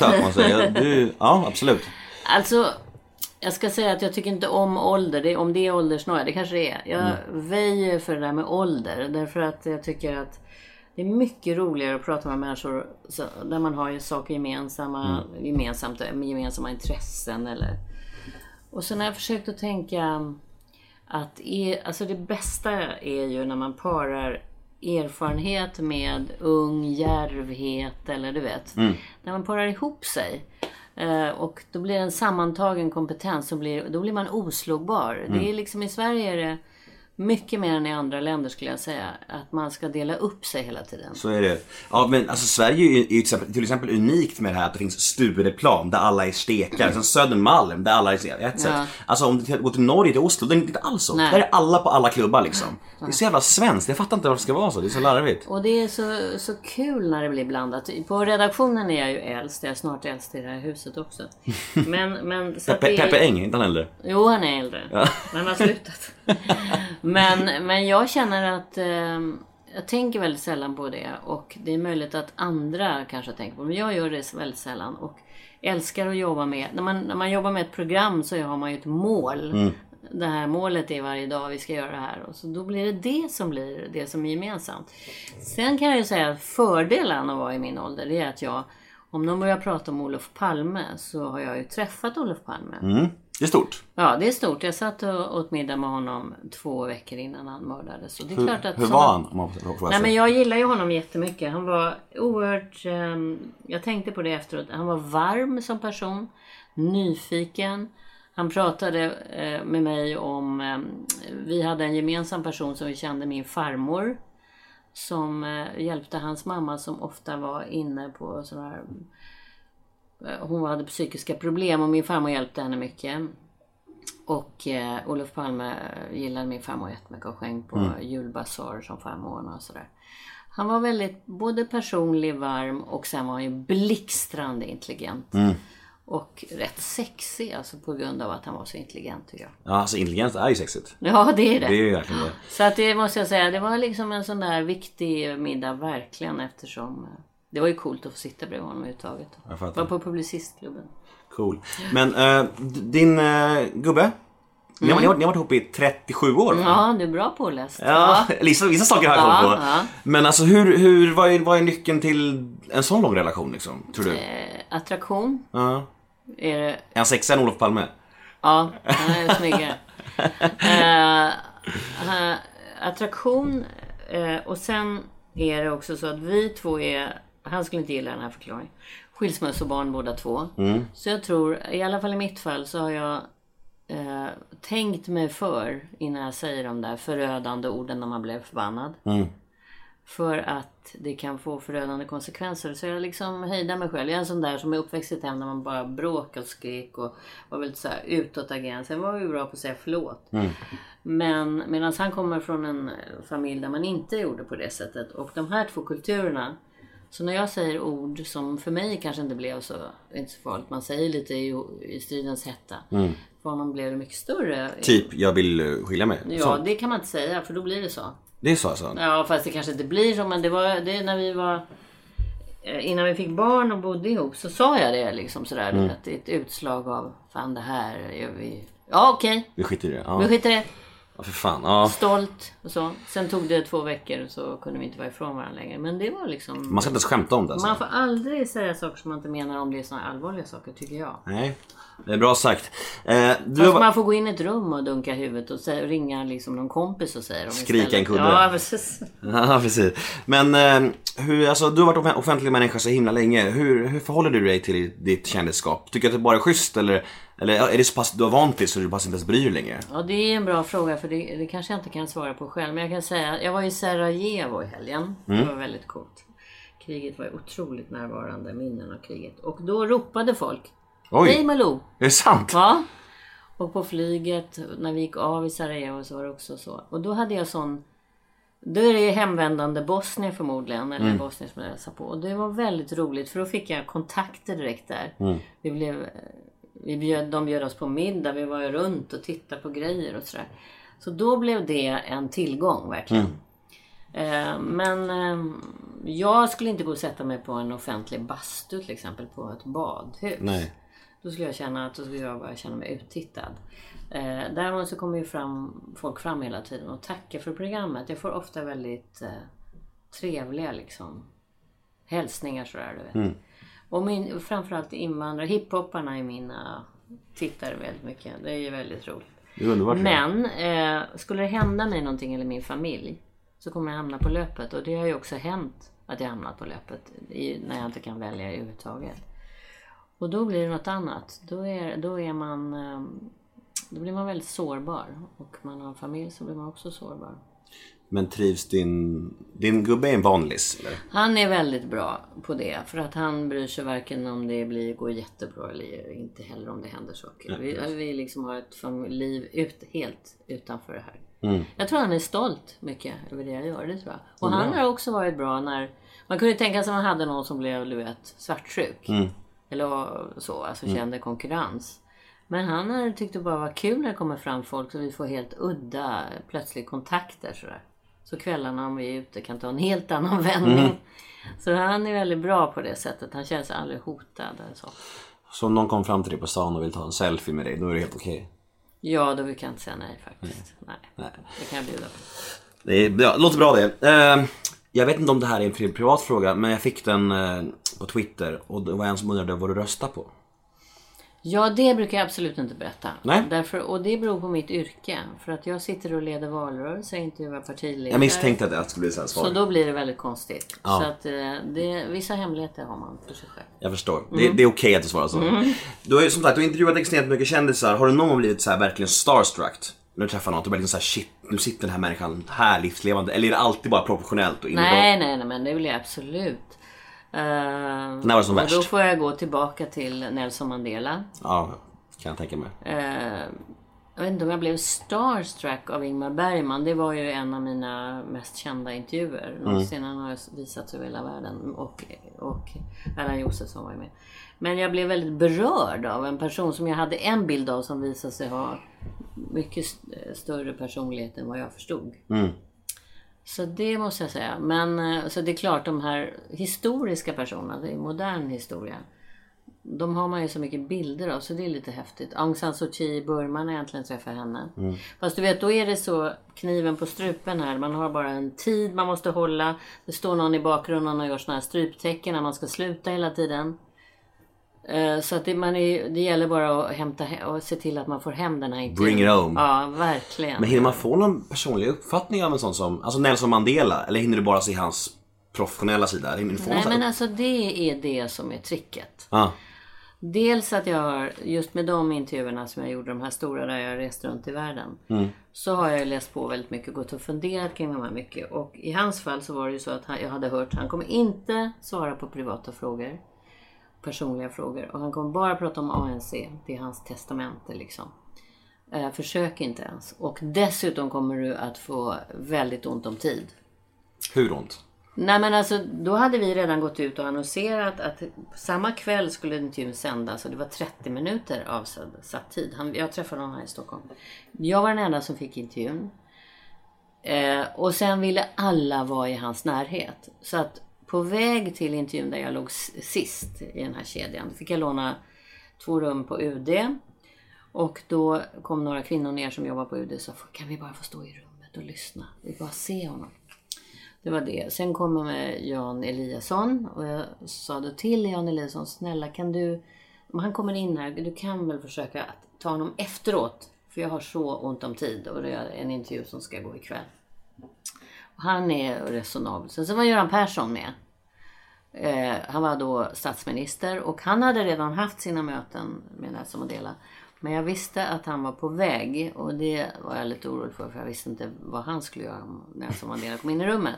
Man säger. Du, ja, absolut. Alltså, jag ska säga att jag tycker inte om ålder. Det, om det är åldersnoja, det kanske det är. Jag väjer för det där med ålder. Därför att jag tycker att det är mycket roligare att prata med människor så, där man har ju saker gemensamma, gemensamt, med gemensamma intressen. Eller. Och sen har jag försökt att tänka att är, alltså det bästa är ju när man parar erfarenhet med ung djärvhet eller du vet. När man parar ihop sig. Eh, och då blir det en sammantagen kompetens. Så blir, då blir man oslagbar. Det är liksom i Sverige är det mycket mer än i andra länder skulle jag säga. Att man ska dela upp sig hela tiden. Så är det. Ja men alltså Sverige är ju till exempel, till exempel unikt med det här att det finns Stureplan där alla är stekare. Sen Södermalm där alla är ett sätt. Alltså om du går till Norge, till Oslo, det är inte alls så. Nej. Där är alla på alla klubbar liksom. Det är så jävla svenskt, jag fattar inte varför det ska vara så. Det är så larvigt. Och det är så, så kul när det blir blandat. På redaktionen är jag ju äldst. Jag är snart äldst i det här huset också. *laughs* Men, men, så Peppe, det är- Peppe Eng, inte han äldre? Jo, han är äldre. Men han har slutat. Men, men jag känner att eh, jag tänker väldigt sällan på det och det är möjligt att andra kanske tänker på det. Men jag gör det väldigt sällan och älskar att jobba med. När man, när man jobbar med ett program så har man ju ett mål. Det här målet är varje dag vi ska göra det här. Och så då blir det det som blir det som är gemensamt. Sen kan jag ju säga att fördelen att vara i min ålder det är att jag om någon börjar prata om Olof Palme så har jag ju träffat Olof Palme. Mm. Det är stort. Ja, det är stort. Jag satt och åt middag med honom två veckor innan han mördades. Och det är Hur, klart att hur var han? Om man får Nej men jag gillar ju honom jättemycket. Han var oerhört... ehm, jag tänkte på det efteråt. Han var varm som person. Nyfiken. Han pratade eh, med mig om... ehm, vi hade en gemensam person som vi kände, min farmor. Som eh, hjälpte hans mamma som ofta var inne på sådana här... eh, Hon hade psykiska problem och min farmor hjälpte henne mycket. Och eh, Olof Palme gillade min farmor jättemycket och sjöng på julbasar som farmor och sådär. Han var väldigt både personlig, varm och sen var han ju blixtrande intelligent. Och rätt sexig alltså på grund av att han var så intelligent tycker jag. Ja, alltså intelligens är ju sexigt. Ja det är det. Det är ju verkligen det. Så att det måste jag säga, det var liksom en sån där viktig middag verkligen eftersom eh, det var ju coolt att få sitta bredvid honom överhuvudtaget. Jag fattar. Var på Publicistklubben. Cool. Men d- din eh, gubbe? Ni, har, ni, har, ni har varit ihop i 37 år va? Ja, du är bra påläst. Ja, vissa, vissa saker har jag Ja, koll på. ja. Men alltså hur, hur, vad, är, vad är nyckeln till en sån lång relation liksom? Tror du? Eh, attraktion. Ja. Är det, Är han sexigare än Olof Palme? ja, han är snyggare. *laughs* attraktion och sen är det också så att vi två är, han skulle inte gilla den här förklaringen, skilsmässobarn båda två. Så jag tror, i alla fall i mitt fall så har jag eh, tänkt mig för innan jag säger de där förödande orden när man blev förbannad. För att det kan få förödande konsekvenser. Så jag liksom hejdar mig själv. Jag är en sån där som är uppväxt i ett hem där man bara bråkade och skrek och var väldigt så här utåtagerande. Sen var vi bra på att säga förlåt. Men medan han kommer från en familj där man inte gjorde på det sättet. Och de här två kulturerna. Så när jag säger ord som för mig kanske inte blev så, inte så farligt. Man säger lite i, i stridens hetta. För honom blev det mycket större. Typ, jag vill eh, skilja mig. Ja, Sånt. det kan man inte säga för då blir det så. Det är så alltså? Ja, fast det kanske inte blir så. Men det var det är när vi var... eh, Innan vi fick barn och bodde ihop så sa jag det liksom sådär. Du vet, ett utslag av fan det här gör vi... Ja okej, Vi skiter i det. Ja, vi skiter i det. Ja för fan. Ja. Stolt och så. Sen tog det två veckor så kunde vi inte vara ifrån varandra längre. Men det var liksom... Man ska inte ens skämta om det alltså. Man får aldrig säga saker som man inte menar om det är såna allvarliga saker tycker jag. Nej, det är bra sagt. Eh, du Fast man får gå in i ett rum och dunka huvudet och säga, ringa liksom någon kompis och säga dem Skrika en kudde. Ja, precis. *laughs* Ja, precis. Men eh, hur, alltså, du har varit off- offentlig människa så himla länge. Hur, hur förhåller du dig till ditt kändisskap? Tycker du att det bara är schysst eller, eller är det så pass du har vant dig så du bara inte ens bryr dig längre? Ja, det är en bra fråga för det, det kanske jag inte kan svara på själv. Men jag kan säga, jag var i Sarajevo i helgen. Mm. Det var väldigt coolt. Kriget var ju otroligt närvarande, minnen av kriget. Och då ropade folk Oj. Hej Malou! Är det sant? Ja. Och på flyget, när vi gick av i Sarajevo så var det också så. Och då hade jag sån... Då är det hemvändande bosnier förmodligen, eller bosnier som jag hälsade på. Och det var väldigt roligt för då fick jag kontakter direkt där. Vi blev... Vi bjöd, de bjöd oss på middag, vi var ju runt och tittade på grejer och sådär. Så då blev det en tillgång verkligen. Eh, Men eh, jag skulle inte gå och sätta mig på en offentlig bastu till exempel på ett badhus. Nej. Då skulle jag känna att då skulle jag bara känna mig uttittad. Eh, däremot så kommer ju fram, folk fram hela tiden och tackar för programmet. Jag får ofta väldigt eh, trevliga liksom hälsningar sådär du vet. Och min, framförallt invandrare, hiphopparna är mina tittare väldigt mycket. Det är ju väldigt roligt. Det är underbart. Men eh, skulle det hända mig någonting eller min familj så kommer jag hamna på löpet. Och det har ju också hänt att jag hamnat på löpet i, när jag inte kan välja överhuvudtaget. Och då blir det något annat. Då är, då är man... eh, Då blir man väldigt sårbar. Och man har en familj så blir man också sårbar. Men trivs din... Din gubbe är en vanlis eller? Han är väldigt bra på det. För att han bryr sig varken om det blir, går jättebra eller inte heller om det händer saker. Vi, vi liksom har ett liv ut, helt utanför det här. Jag tror han är stolt mycket över det jag gör. Det tror jag. Och han har också varit bra när... Man kunde tänka sig att man hade någon som blev, du vet, svartsjuk. Eller så, alltså kände konkurrens. Men han har tyckt det bara var kul när det kommer fram folk så vi får helt udda plötsligt kontakter sådär. Så kvällarna om vi är ute kan ta en helt annan *laughs* vändning. Så han är väldigt bra på det sättet. Han känner sig aldrig hotad. eller Så. Så om någon kommer fram till dig på stan och vill ta en selfie med dig, då är det helt okej? Ja, då kan jag inte säga nej faktiskt. Nej. Nej. Det kan jag bjuda på. Det är, ja, låter bra det. Eh, jag vet inte om det här är en pri- privat fråga, men jag fick den eh, på Twitter och det var en som undrade vad du röstar på. Ja, det brukar jag absolut inte berätta. Nej. Därför, och det beror på mitt yrke. För att jag sitter och leder valrörelser, intervjuar partiledare. Jag misstänkte att det skulle bli så här svar. Så då blir det väldigt konstigt. Ja. Så att eh, det, vissa hemligheter har man för sig själv. Jag förstår. Det, det är okej att du svarar så. Du har ju som sagt du intervjuat extremt mycket kändisar. Har du någon gång blivit så här verkligen starstruck? När du träffar någon och verkligen såhär shit, nu sitter den här människan här livslevande. Eller är det alltid bara professionellt och Nej, nej, nej, men det vill jag absolut. Uh, När var det som och värst? då får jag gå tillbaka till Nelson Mandela. Ja, kan jag tänka mig. Eh, jag vet inte om jag blev starstruck av Ingmar Bergman. Det var ju en av mina mest kända intervjuer. Någonsin. Han har visats över hela världen. Och, och Erland Josefsson var ju med. Men jag blev väldigt berörd av en person som jag hade en bild av som visade sig ha mycket st- större personlighet än vad jag förstod. Så det måste jag säga. Men eh, så det är klart de här historiska personerna, det är modern historia. De har man ju så mycket bilder av så det är lite häftigt. Aung San Suu Kyi i Burma när jag äntligen träffade henne. Fast du vet då är det så kniven på strupen här. Man har bara en tid man måste hålla. Det står någon i bakgrunden och gör såna här stryptecken när man ska sluta hela tiden. Eh, Så att det, man är, det gäller bara att hämta och se till att man får hem den här intervjun. Bring it home. Ja, verkligen. Men hinner man få någon personlig uppfattning av en sån som, alltså Nelson Mandela? Eller hinner du bara se hans professionella sida? Hinner du få Nej men alltså det är det som är tricket. Ja. Dels att jag har, just med de intervjuerna som jag gjorde, de här stora där jag reste runt i världen. Så har jag läst på väldigt mycket, gått och funderat kring de här mycket. Och i hans fall så var det ju så att han, jag hade hört, han kommer inte svara på privata frågor. Personliga frågor. Och han kommer bara prata om ANC. Det är hans testamente liksom. Eh, försök inte ens. Och dessutom kommer du att få väldigt ont om tid. Hur ont? Nej men alltså då hade vi redan gått ut och annonserat att samma kväll skulle intervjun sändas och det var 30 minuter avsatt tid. Han, jag träffade honom här i Stockholm. Jag var den enda som fick intervjun. Eh, och sen ville alla vara i hans närhet. Så att på väg till intervjun där jag låg sist i den här kedjan fick jag låna två rum på UD. Och då kom några kvinnor ner som jobbar på UD och sa kan vi bara få stå i rummet och lyssna? Vi bara se honom. Det var det. Sen kommer med Jan Eliasson och jag sa då till Jan Eliasson, snälla kan du, om han kommer in här, du kan väl försöka att ta honom efteråt. För jag har så ont om tid och det är en intervju som ska gå ikväll. Och han är resonabel. Sen så var Göran Persson med. Eh, han var då statsminister och han hade redan haft sina möten med Nelson Mandela. Men jag visste att han var på väg och det var jag lite orolig för för jag visste inte vad han skulle göra om Nelson Mandela kom in i rummet.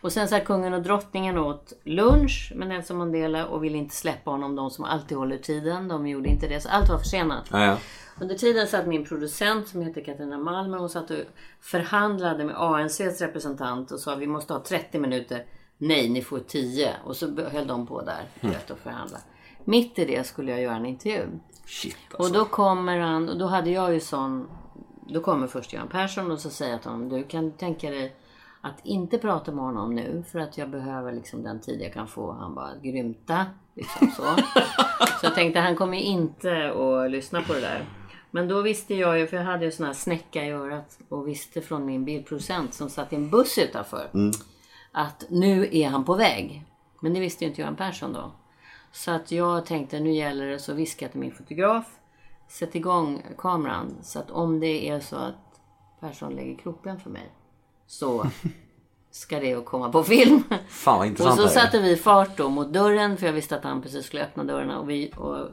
Och sen satt kungen och drottningen åt lunch med Nelson Mandela och ville inte släppa honom, de som alltid håller tiden. De gjorde inte det, så allt var försenat. Ja, ja. Under tiden satt min producent som heter Katarina Malmer och satt och förhandlade med ANCs representant och sa vi måste ha 30 minuter. Nej, ni får 10. Och så höll de på där vet, och förhandla. Mitt i det skulle jag göra en intervju. Shit Och alltså. då kommer han, och då hade jag ju sån... Då kommer först Göran Persson och så säger jag till honom, du kan tänka dig att inte prata med honom nu för att jag behöver liksom den tid jag kan få. Han bara, grymta. Liksom så. så jag tänkte, han kommer ju inte att lyssna på det där. Men då visste jag ju, för jag hade ju sån här snäcka i örat och visste från min bildproducent som satt i en buss utanför att nu är han på väg. Men det visste ju inte Göran Persson då. Så att jag tänkte nu gäller det så viskade jag till min fotograf. Sätt igång kameran så att om det är så att Persson lägger kroppen för mig så *laughs* ska det komma på film. Fan vad Och intressant så här är. satte vi fart då mot dörren för jag visste att han precis skulle öppna dörrarna och vi och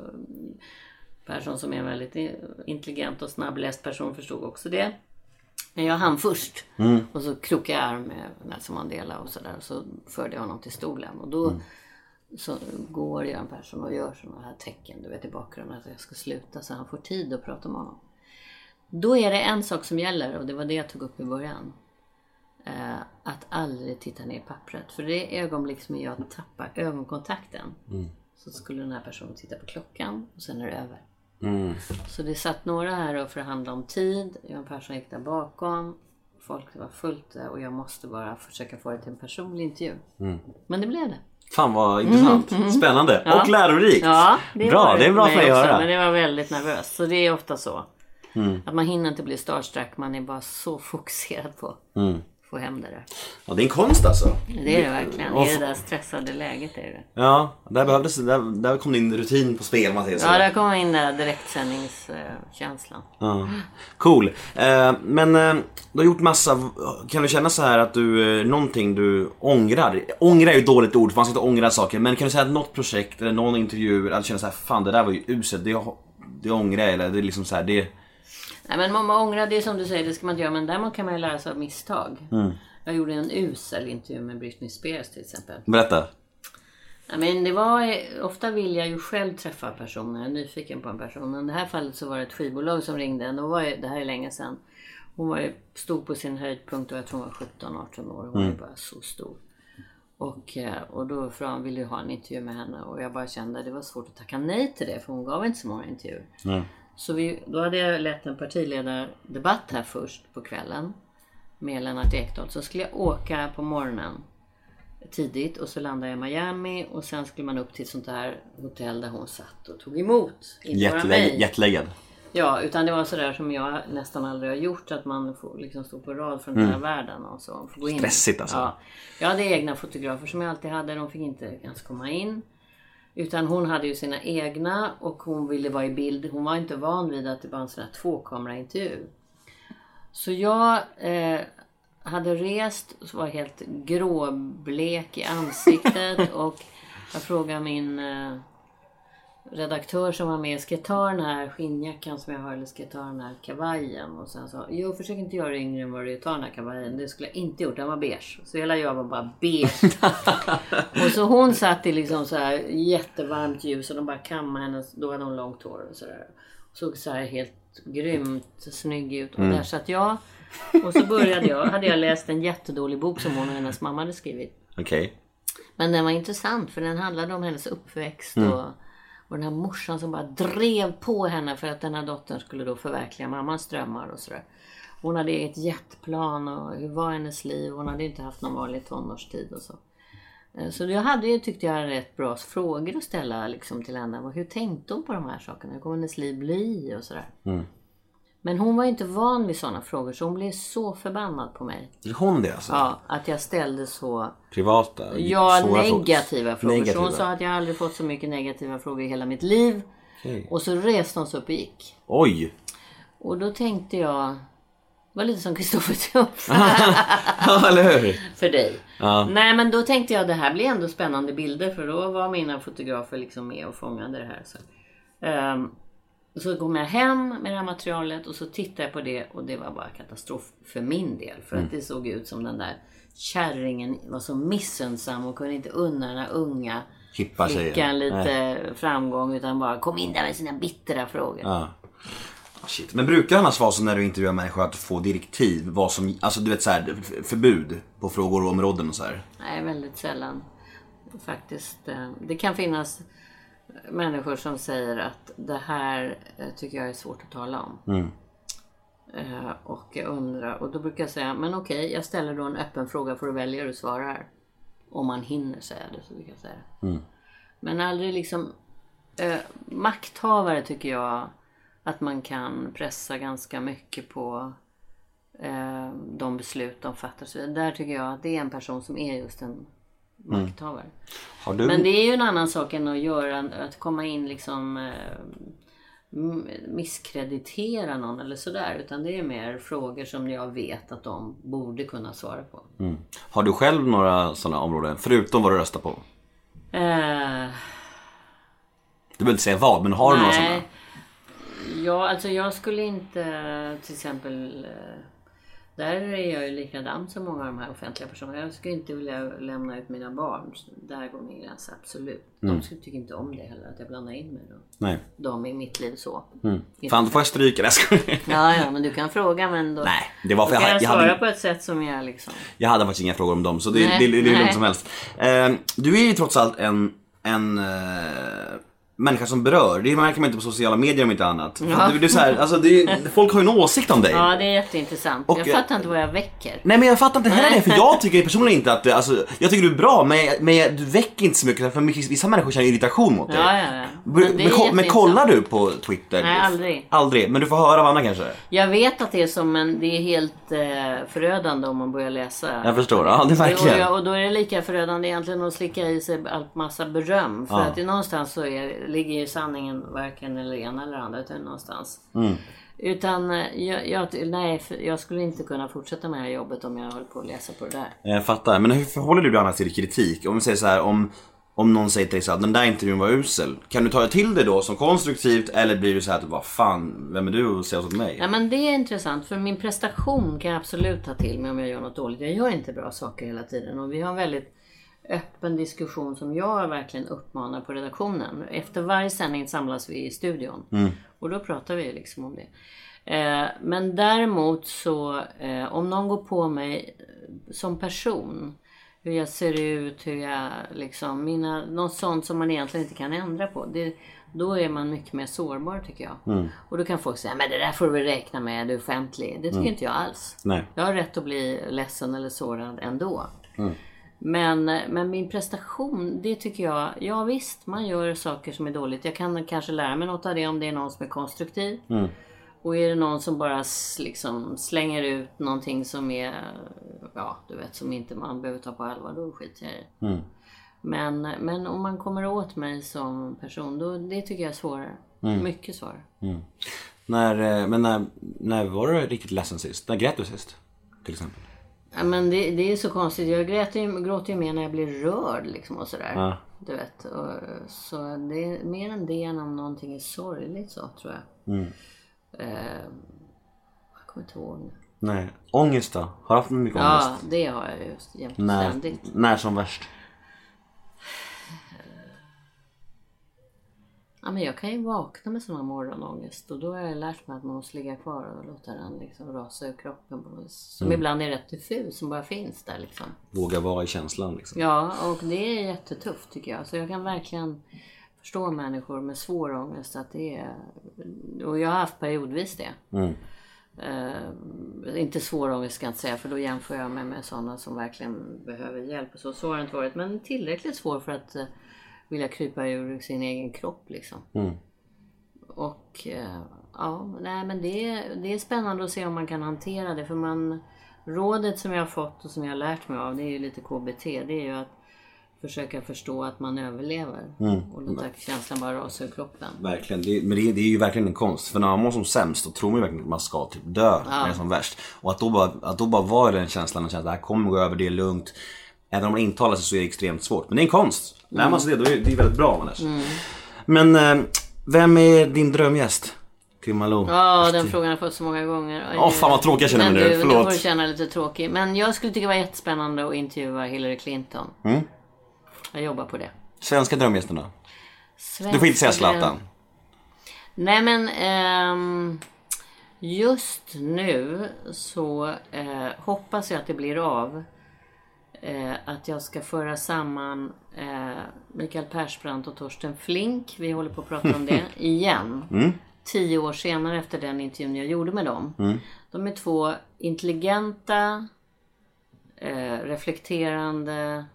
Persson som är en väldigt intelligent och snabbläst person förstod också det. Men jag hann först. Och så krokade jag arm med Nelson Mandela och sådär. Så förde jag honom till stolen. Och då så går Göran Persson och gör sådana här tecken du vet i bakgrunden att jag ska sluta så han får tid att prata med honom. Då är det en sak som gäller och det var det jag tog upp i början. Eh, att aldrig titta ner i pappret. För det ögonblick som jag tappar ögonkontakten så skulle den här personen titta på klockan och sen är det över. Så det satt några här och förhandlade om tid. Göran Persson gick där bakom. folk. Var fullt där och jag måste bara försöka få det till en personlig intervju. Mm. Men det blev det. Fan vad intressant. Spännande Ja. och lärorikt. Ja, det bra, var det är bra för mig att höra. Men det var väldigt nervöst. Så det är ofta så. Mm. Att man hinner inte bli starstruck. Man är bara så *laughs* fokuserad på Mm. Få hem det där. Ja, det är en konst alltså. Det är det verkligen. I det där stressade läget är det. Ja, där behövdes där, där kom din rutin på spel om man säger så. Ja, där kommer in den där direktsändningskänslan. Ja. Cool. Eh, men eh, du har gjort massa, kan du känna så här att du, eh, någonting du ångrar? Ångra är ju ett dåligt ord för man ska inte ångra saker. Men kan du säga att något projekt eller någon intervju, att du känner så här, fan det där var ju uselt, det, det ångrar jag eller det är liksom så här, det... Nej men man, ångrar, det är som du säger, det ska man inte göra. Men däremot kan man ju lära sig av misstag. Mm. Jag gjorde en usel intervju med Britney Spears till exempel. Berätta. Nej, men det var, ofta vill jag ju själv träffa personer, jag är nyfiken på en person. Men i det här fallet så var det ett skivbolag som ringde. Då var det här är länge sedan. Hon var stod på sin höjdpunkt och jag tror hon var 17-18 år. Hon var Mm. bara så stor. Och, eh, och då frågade han, ville ju ha en intervju med henne. Och jag bara kände att det var svårt att tacka nej till det. För hon gav inte så många intervjuer. Så vi, då hade jag lett en partiledardebatt här först på kvällen. Med Lennart Ekdal. Så skulle jag åka på morgonen tidigt och så landade jag i Miami och sen skulle man upp till ett sånt här hotell där hon satt och tog emot. Jetlaggad. Ja, utan det var sådär som jag nästan aldrig har gjort. Att man får liksom stå på rad från hela världen och så. Får gå in. Stressigt alltså. Ja. Jag hade egna fotografer som jag alltid hade. De fick inte ens komma in. Utan hon hade ju sina egna och hon ville vara i bild. Hon var inte van vid att det var en sån här tvåkameraintervju. Så jag eh, hade rest och var helt gråblek i ansiktet *laughs* och jag frågade min eh, redaktör som var med, ska jag ta den här skinnjackan som jag har eller ska jag ta den här kavajen? Och sen sa jo försök inte göra det yngre än vad du är, ta den här kavajen. Det skulle jag inte gjort, den var beige. Så hela jag var bara beige. *laughs* och så hon satt i liksom så här jättevarmt ljus och de bara kammade henne, då hade hon långt hår och sådär. Såg så här helt grymt snygg ut. Och där satt jag. Och så började jag, hade jag läst en jättedålig bok som hon och hennes mamma hade skrivit. Okej. Men den var intressant för den handlade om hennes uppväxt och, och den här morsan som bara drev på henne för att den här dottern skulle då förverkliga mammans drömmar och sådär. Hon hade ett jetplan och hur var hennes liv? Hon hade inte haft någon vanlig tonårstid och så. Eh, så jag hade ju, tyckte jag, rätt bra frågor att ställa liksom, till henne. Hur tänkte hon på de här sakerna? Hur kommer hennes liv bli? Och sådär. Mm. Men hon var inte van vid sådana frågor så hon blev så förbannad på mig. Är hon det alltså? Ja, att jag ställde så Privata? Ja, frågor? negativa frågor. Så Negativa. hon sa att jag aldrig fått så mycket negativa frågor i hela mitt liv. Okej. Och så reste hon sig upp och gick. Oj! Och då tänkte jag, det var lite som Kristoffer *laughs* Ja, eller hur? för dig. Ja. Nej men då tänkte jag det här blir ändå spännande bilder för då var mina fotografer liksom med och fångade det här. Så, Ehm, så kom jag hem med det här materialet och så tittade jag på det och det var bara katastrof för min del. För Mm. att det såg ut som den där kärringen var så missunnsam och kunde inte unna den här unga Hippa flickan lite Nej. framgång utan bara kom in där med sina bittra frågor. Ja. Shit. Men brukar det annars vara så när du intervjuar människor att får direktiv? Vad som, alltså du vet så här, förbud på frågor och områden och så här. Nej, väldigt sällan. Faktiskt. eh, Det kan finnas människor som säger att det här eh, tycker jag är svårt att tala om. Eh, Och jag undrar, och då brukar jag säga, men okej, jag ställer då en öppen fråga får du välja hur du svarar. Om man hinner säga det så brukar jag säga det. Men aldrig liksom, eh, makthavare tycker jag att man kan pressa ganska mycket på eh, de beslut de fattar. Så där tycker jag att det är en person som är just en makthavare. Har du... Men det är ju en annan sak än att göra, att komma in liksom eh, misskreditera någon eller sådär. Utan det är mer frågor som jag vet att de borde kunna svara på. Har du själv några sådana områden? Förutom vad du röstar på? Eh, Du behöver inte säga vad, men har du några sådana? nej. Ja, alltså jag skulle inte till exempel... eh, Där är jag ju likadan som många av de här offentliga personerna. Jag skulle inte vilja lämna ut mina barn. Där går min gräns, absolut. Mm. De skulle tycka inte om det heller, att jag blandar in mig då. Nej. dem i mitt liv så. Fan, då får jag stryka det. Ja, ja, men du kan fråga men då, Nej, det var för då jag, kan jag, jag, svara hade, på ett sätt som jag liksom... jag hade faktiskt inga frågor om dem, så det, Nej, det, det, det är nej. lugnt som helst. Eh, du är ju trots allt en, en eh, människa som berör. Det märker man inte på sociala medier om inte annat. Det, det är så här, alltså, det är, folk har ju en åsikt om dig. Ja, det är jätteintressant. Och, jag eh, fattar inte vad jag väcker. Nej men jag fattar inte heller det för jag *laughs* tycker personligen inte att alltså, jag tycker du är bra men, men du väcker inte så mycket för mycket- vissa människor känner irritation mot dig. Ja, ja, ja. Men, Men men, kollar du på Twitter? Nej, aldrig. Aldrig, men du får höra av andra kanske? Jag vet att det är som en, det är helt eh, förödande om man börjar läsa. Jag förstår, ja det är verkligen. Och, jag, och då är det lika förödande egentligen att slicka i sig allt massa beröm. För Ja. att det någonstans så är, ligger ju sanningen varken eller ena eller andra utan någonstans. Mm. Utan eh, jag, jag, nej, jag skulle inte kunna fortsätta med det här jobbet om jag höll på att läsa på det där. Jag fattar, men hur förhåller du dig annars till kritik? Om vi säger så här, om, om någon säger till dig så här, den där intervjun var usel. Kan du ta det till dig då som konstruktivt eller blir du så här att vad fan, vem är du att säga så till mig? Ja men det är intressant för min prestation kan jag absolut ta till mig om jag gör något dåligt. Jag gör inte bra saker hela tiden och vi har väldigt öppen diskussion som jag verkligen uppmanar på redaktionen. Efter varje sändning samlas vi i studion och då pratar vi liksom om det. Eh, men däremot så eh, om någon går på mig eh, som person hur jag ser ut, hur jag liksom, mina, något sånt som man egentligen inte kan ändra på. Det, då är man mycket mer sårbar tycker jag. Och då kan folk säga, men det där får du väl räkna med, du är offentlig. Det tycker inte jag alls. Nej. Jag har rätt att bli ledsen eller sårad ändå. Men, men min prestation, det tycker jag, ja visst man gör saker som är dåligt. Jag kan kanske lära mig något av det om det är någon som är konstruktiv. Och är det någon som bara liksom slänger ut någonting som är, ja du vet som inte man behöver ta på allvar, då skiter jag i det. Men, men om man kommer åt mig som person, då, det tycker jag är svårare. Mycket svårare. När, eh, men när, när var du riktigt ledsen sist? När grät du sist? Till exempel? Ja, men det, det är så konstigt. Jag gråter ju, gråter ju mer när jag blir rörd liksom och sådär. Ja. Du vet. Och, så det är mer än det än om någonting är sorgligt så tror jag. Eh, jag kommer inte ihåg nu. Nej. Ångest då? Har du haft mycket Ja, ångest? det har jag just jämt När, ständigt. när som värst? Ja, men jag kan ju vakna med sån här morgonångest och då har jag lärt mig att man måste ligga kvar och låta den liksom rasa ur kroppen. På något, som Mm. ibland är rätt diffus, som bara finns där liksom. Våga vara i känslan liksom. Ja, och det är jättetufft tycker jag. Så jag kan verkligen förstå människor med svår ångest att det är... Och jag har haft periodvis det. Eh, inte svår ångest ska jag inte säga för då jämför jag mig med sådana som verkligen behöver hjälp. och Så, så har det inte varit. Men tillräckligt svår för att eh, vilja krypa ur sin egen kropp liksom. Och eh, ja, nej men det, är- det är spännande att se om man kan hantera det. För man, rådet som jag har fått och som jag har lärt mig av, det är ju lite KBT. Det är ju att försöka förstå att man överlever. Och låta känslan bara rasa ur kroppen. Verkligen, det, men det, det är ju verkligen en konst. För när man mår som sämst då tror man ju verkligen att man ska typ dö när det är som värst. Och att då bara, att då bara vara i den känslan och känna att det här kommer gå över, det är lugnt. Även om man intalar sig så är det extremt svårt. Men det är en konst. Lär man sig det, då är det är väldigt bra Anders. Men eh, vem är din drömgäst? Till Malou? Ja, den frågan har jag fått så många gånger. Åh, fan vad tråkig jag känner mig nu. du, nu Förlåt. får du känna lite tråkig. Men jag skulle tycka det var jättespännande att intervjua Hillary Clinton. Mm. Jag jobbar på det. Svenska drömgästen då? Du får inte säga Zlatan. Nej men ehm, just nu så eh, hoppas jag att det blir av. Eh, att jag ska föra samman eh, Mikael Persbrandt och Torsten Flink. Vi håller på att prata om det *laughs* igen. Tio år senare efter den intervjun jag gjorde med dem. De är två intelligenta, eh, reflekterande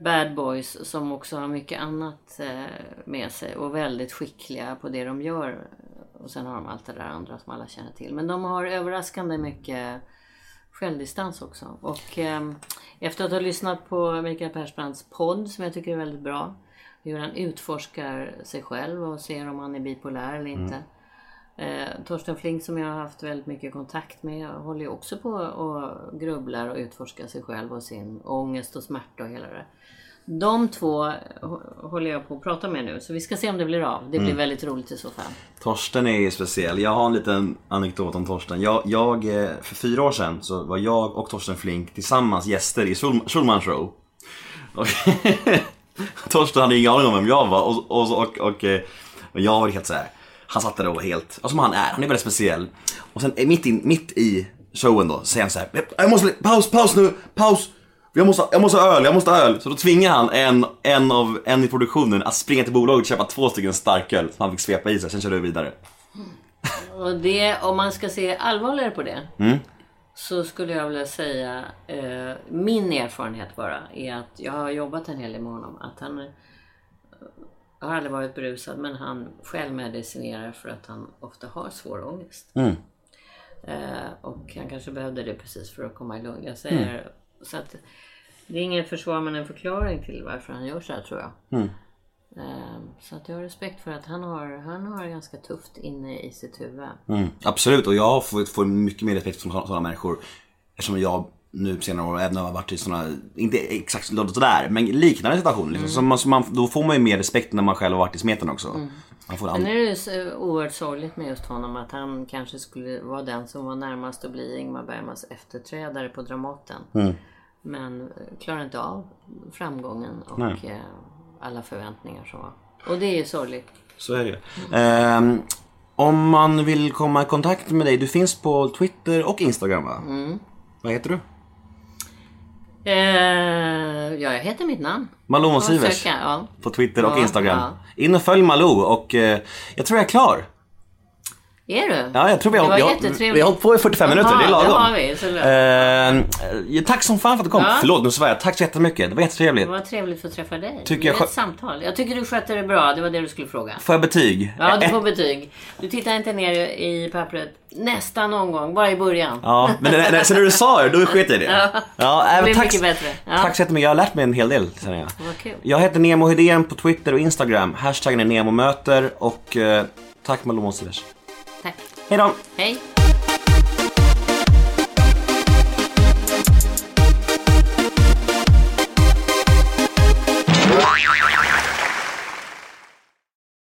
bad boys som också har mycket annat eh, med sig och väldigt skickliga på det de gör. Och sen har de allt det där andra som alla känner till. Men de har överraskande mycket självdistans också. Och eh, efter att ha lyssnat på Mikael Persbrandts podd som jag tycker är väldigt bra. Hur han utforskar sig själv och ser om han är bipolär eller inte. Eh, Torsten Flink som jag har haft väldigt mycket kontakt med håller ju också på och grubblar och utforskar sig själv och sin ångest och smärta och hela det. De två hå- håller jag på att prata med nu så vi ska se om det blir av. Det blir väldigt roligt i så fall. Torsten är ju speciell. Jag har en liten anekdot om Torsten. Jag, jag, eh, för fyra år sedan så var jag och Torsten Flink tillsammans gäster i Schul- Schulman show. Och *laughs* Torsten hade ingen aning om vem jag var och, och, och, och, eh, och jag var helt så här. Han satt där och var helt, ja, som han är, han är väldigt speciell. Och sen eh, mitt, in, mitt i showen då säger han så här. Jag måste, paus, paus nu, paus! Jag måste, jag måste ha öl, jag måste ha öl. Så då tvingar han en, en, av, en i produktionen att springa till bolaget och köpa två stycken starköl som han fick svepa i sig, sen körde vi vidare. Och det, om man ska se allvarligare på det. Mm. Så skulle jag vilja säga, eh, min erfarenhet bara är att jag har jobbat en hel del med honom. Att han eh, har aldrig varit berusad men han självmedicinerar för att han ofta har svår ångest. Mm. Eh, och han kanske behövde det precis för att komma i lugn. Jag säger, så att det är ingen försvar men en förklaring till varför han gör så här tror jag. Eh, så att jag har respekt för att han har, han har ganska tufft inne i sitt huvud. Mm, absolut, och jag får, får mycket mer respekt för sådana människor. Eftersom jag nu på senare år även har varit i sådana, inte exakt sådär, men liknande situationer. Liksom. Så man, så man, då får man ju mer respekt när man själv har varit i smeten också. Man får Sen är det ju så oerhört sorgligt med just honom att han kanske skulle vara den som var närmast att bli Ingmar Bergmans efterträdare på Dramaten. Men eh, klarar inte av framgången och eh, alla förväntningar som var. Och det är ju sorgligt. Så är det ju. Ehm, om man vill komma i kontakt med dig, du finns på Twitter och Instagram va? Vad heter du? Eh, ja, jag heter mitt namn. Malou Får Sivers. Ja. På Twitter och Ja, Instagram. ja. In och följ Malou och eh, jag tror jag är klar. Är du? Ja, jag tror vi har, Det var vi har, vi har hållit på i 45 minuter, det är lagom. det har vi, bra. Ehm, tack som fan för att du kom. Ja. Förlåt, nu svär jag. Tack så jättemycket. Det var Det jättetrevligt. var trevligt att träffa dig. Tycker det jag är skö- ett samtal. Jag tycker du skötte det bra. Det var det du skulle fråga. Får jag betyg? Ja, du får betyg. Du tittar inte ner i pappret nästa någon gång, bara i början. Ja, men när, när, sen när du sa det, då sket jag i det. Ja. Ja, Det även blir tack, mycket bättre. Ja. tack så jättemycket. Jag har lärt mig en hel del känner jag. Vad kul. Jag heter Nemo Hedén på Twitter och Instagram. Hashtaggen är NEMOMÖTER och eh, tack Malou Monsivers. Hej då! Hej.